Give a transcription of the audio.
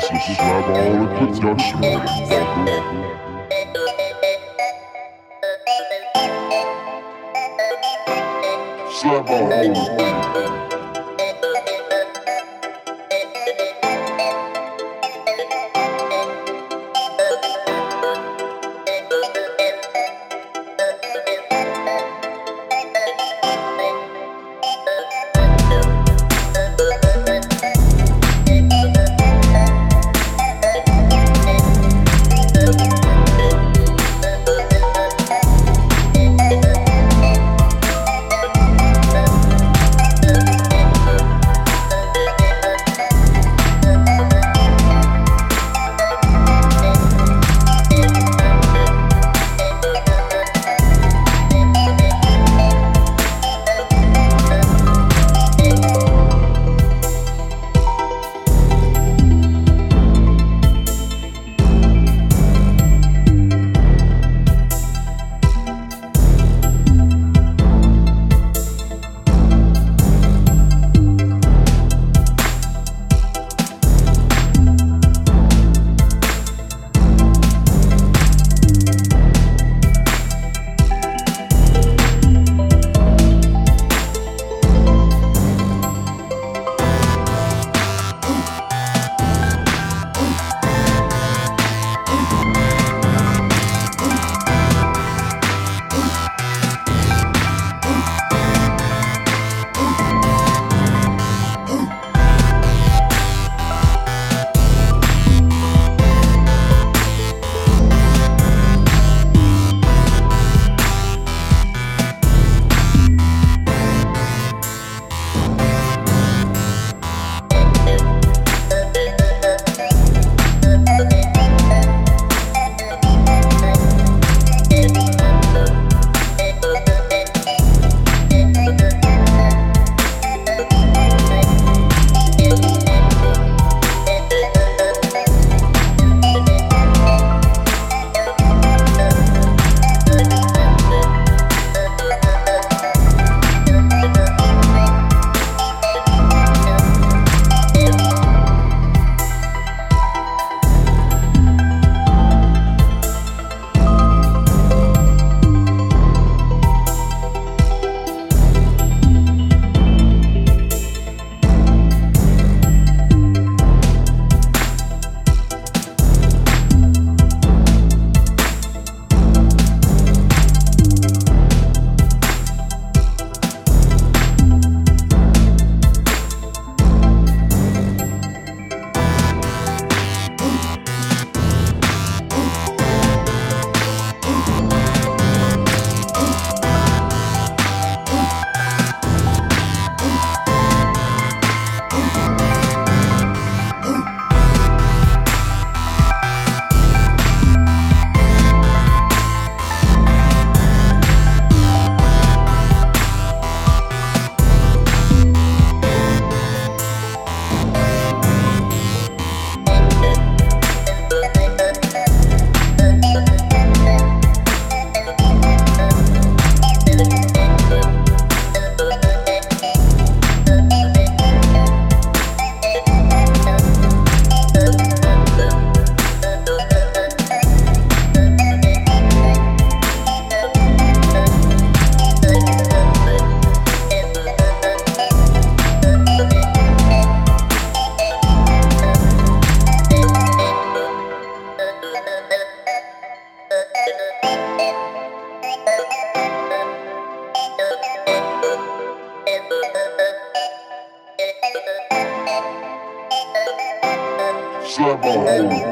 This is Slabaholic Production, motherfucker. Slabaholic. Slabaholic.